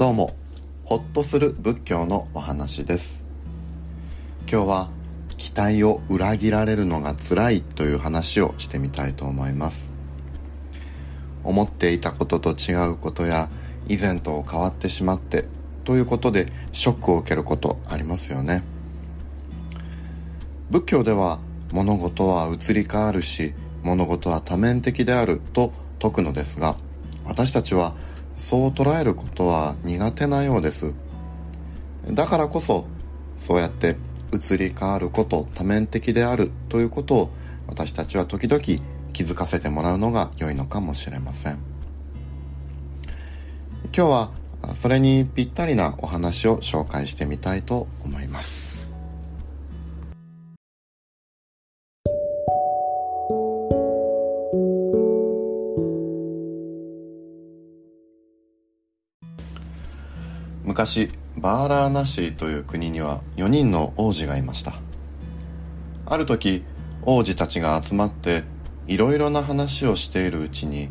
どうもホッとする仏教のお話です。今日は期待を裏切られるのが辛いという話をしてみたいと思います。思っていたことと違うことや以前と変わってしまってということでショックを受けることありますよね。仏教では物事は移り変わるし物事は多面的であると説くのですが私たちはそう捉えることは苦手なようです。だからこそそうやって移り変わること多面的であるということを私たちは時々気づかせてもらうのが良いのかもしれません。今日はそれにぴったりなお話を紹介してみたいと思います。昔バーラーナシーという国には4人の王子がいました。ある時王子たちが集まっていろいろな話をしているうちに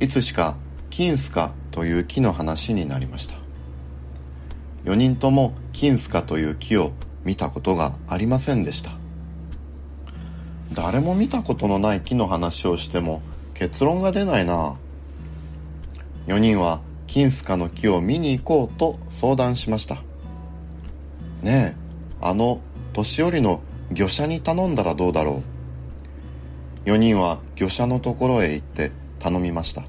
いつしかキンスカという木の話になりました。4人ともキンスカという木を見たことがありませんでした。誰も見たことのない木の話をしても結論が出ないな。4人はキンスカの木を見に行こうと相談しました。ねえあの年寄りの漁者に頼んだらどうだろう。4人は漁者のところへ行って頼みました。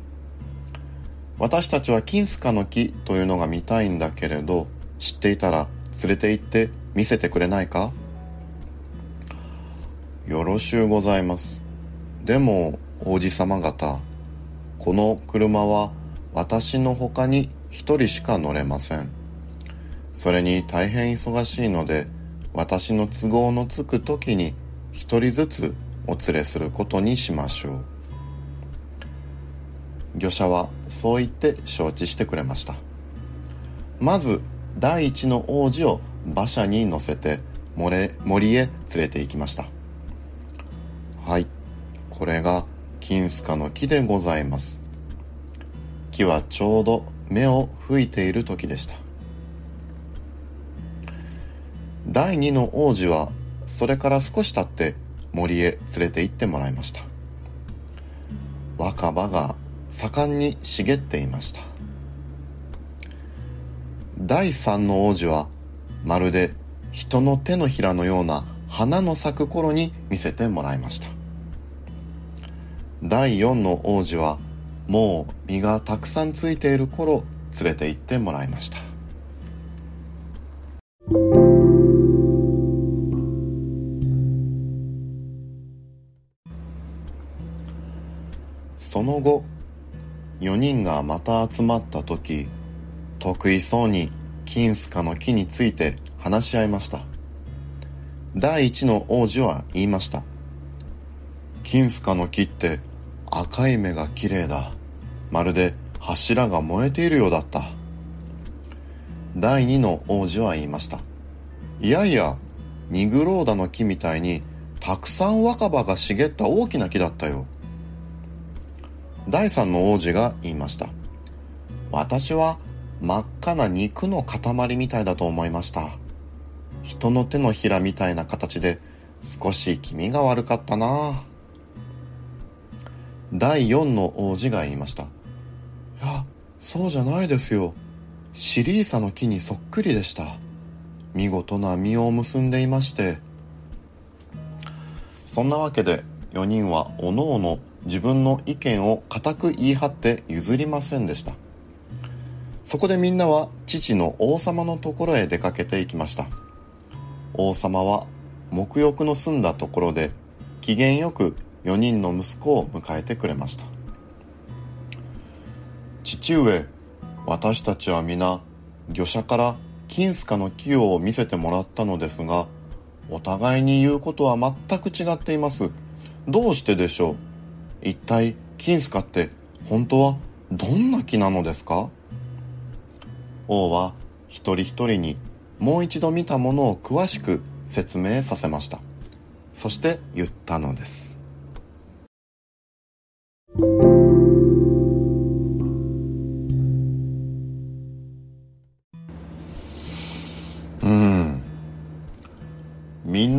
私たちはキンスカの木というのが見たいんだけれど知っていたら連れて行って見せてくれないか？よろしゅうございます。でも王子様方この車は私の他に一人しか乗れません。それに大変忙しいので私の都合のつく時に一人ずつお連れすることにしましょう。漁者はそう言って承知してくれました。まず第一の王子を馬車に乗せて森へ連れて行きました。はい。これが金スカの木でございます。木はちょうど目を吹いている時でした。第二の王子はそれから少し経って森へ連れて行ってもらいました。若葉が盛んに茂っていました。第三の王子はまるで人の手のひらのような花の咲く頃に見せてもらいました。第四の王子はもう実がたくさんついている頃連れて行ってもらいました。その後4人がまた集まった時得意そうにキンスカの木について話し合いました。第一の王子は言いました。キンスカの木って赤い目が綺麗だ。まるで柱が燃えているようだった。第二の王子は言いました。いやいやニグローダの木みたいにたくさん若葉が茂った大きな木だったよ。第三の王子が言いました。私は真っ赤な肉の塊みたいだと思いました。人の手のひらみたいな形で少し気味が悪かったな。第四の王子が言いました。いやそうじゃないですよ。シリーサの木にそっくりでした。見事な実を結んでいまして。そんなわけで4人はおのおの自分の意見を固く言い張って譲りませんでした。そこでみんなは父の王様のところへ出かけていきました。王様は沐浴の済んだところで機嫌よく4人の息子を迎えてくれました。父上私たちは皆漁者から金スカの器用を見せてもらったのですがお互いに言うことは全く違っています。どうしてでしょう？一体金スカって本当はどんな木なのですか？王は一人一人にもう一度見たものを詳しく説明させました。そして言ったのです。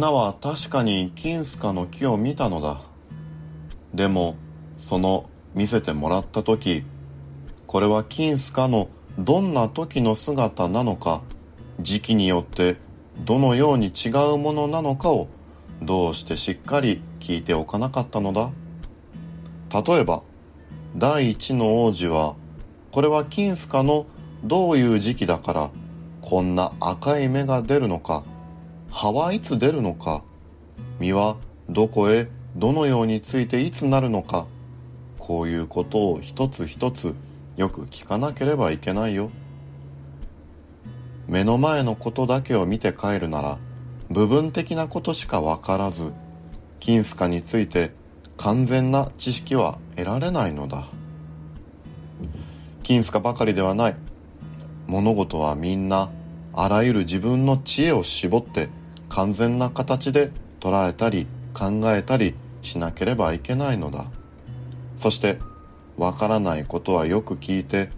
みんなは確かにキンスカの木を見たのだ。でもその見せてもらった時これはキンスカのどんな時の姿なのか時期によってどのように違うものなのかをどうしてしっかり聞いておかなかったのだ。例えば第一の王子はこれはキンスカのどういう時期だからこんな赤い芽が出るのか葉はいつ出るのか？実はどこへどのようについていつなるのか？こういうことを一つ一つよく聞かなければいけないよ。目の前のことだけを見て帰るなら部分的なことしかわからず金スカについて完全な知識は得られないのだ。金スカばかりではない。物事はみんなあらゆる自分の知恵を絞って完全な形で捉えたり考えたりしなければいけないのだ。そしてわからないことはよく聞いて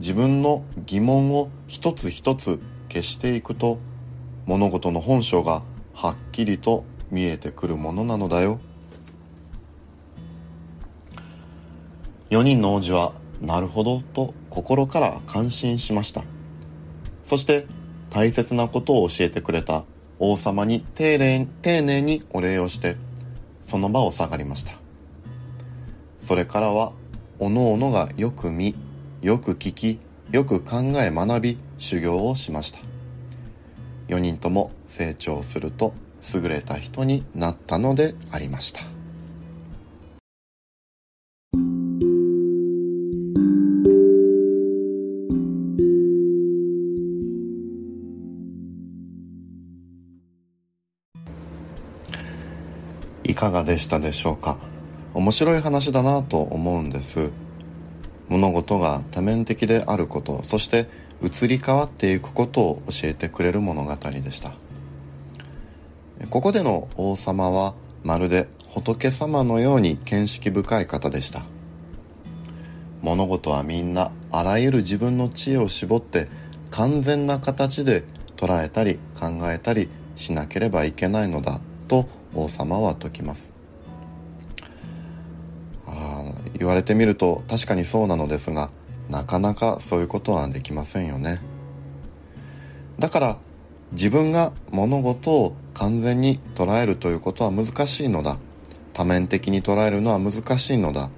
自分の疑問を一つ一つ消していくと物事の本性がはっきりと見えてくるものなのだよ。4人の王子はなるほどと心から感心しました。そして大切なことを教えてくれた王様に丁寧丁寧にお礼をしてその場を下がりました。それからはおのおのがよく見よく聞きよく考え学び修行をしました。4人とも成長すると優れた人になったのでありました。いかがでしたでしょうか？面白い話だなと思うんです。物事が多面的であることそして移り変わっていくことを教えてくれる物語でした。ここでの王様はまるで仏様のように見識深い方でした。物事はみんなあらゆる自分の知恵を絞って完全な形で捉えたり考えたりしなければいけないのだと王様は説きます。あ言われてみると確かにそうなのですがなかなかそういうことはできませんよね。だから自分が物事を完全に捉えるということは難しいのだ。多面的に捉えるのは難しいのだ。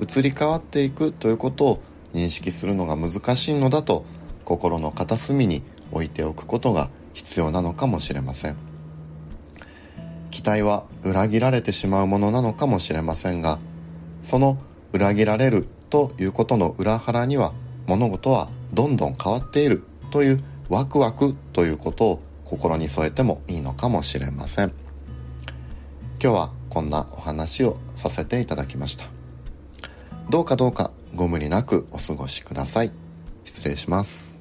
移り変わっていくということを認識するのが難しいのだと心の片隅に置いておくことが必要なのかもしれません。期待は裏切られてしまうものなのかもしれませんがその裏切られるということの裏腹には物事はどんどん変わっているというワクワクということを心に添えてもいいのかもしれません。今日はこんなお話をさせていただきました。どうかどうかご無理なくお過ごしください。失礼します。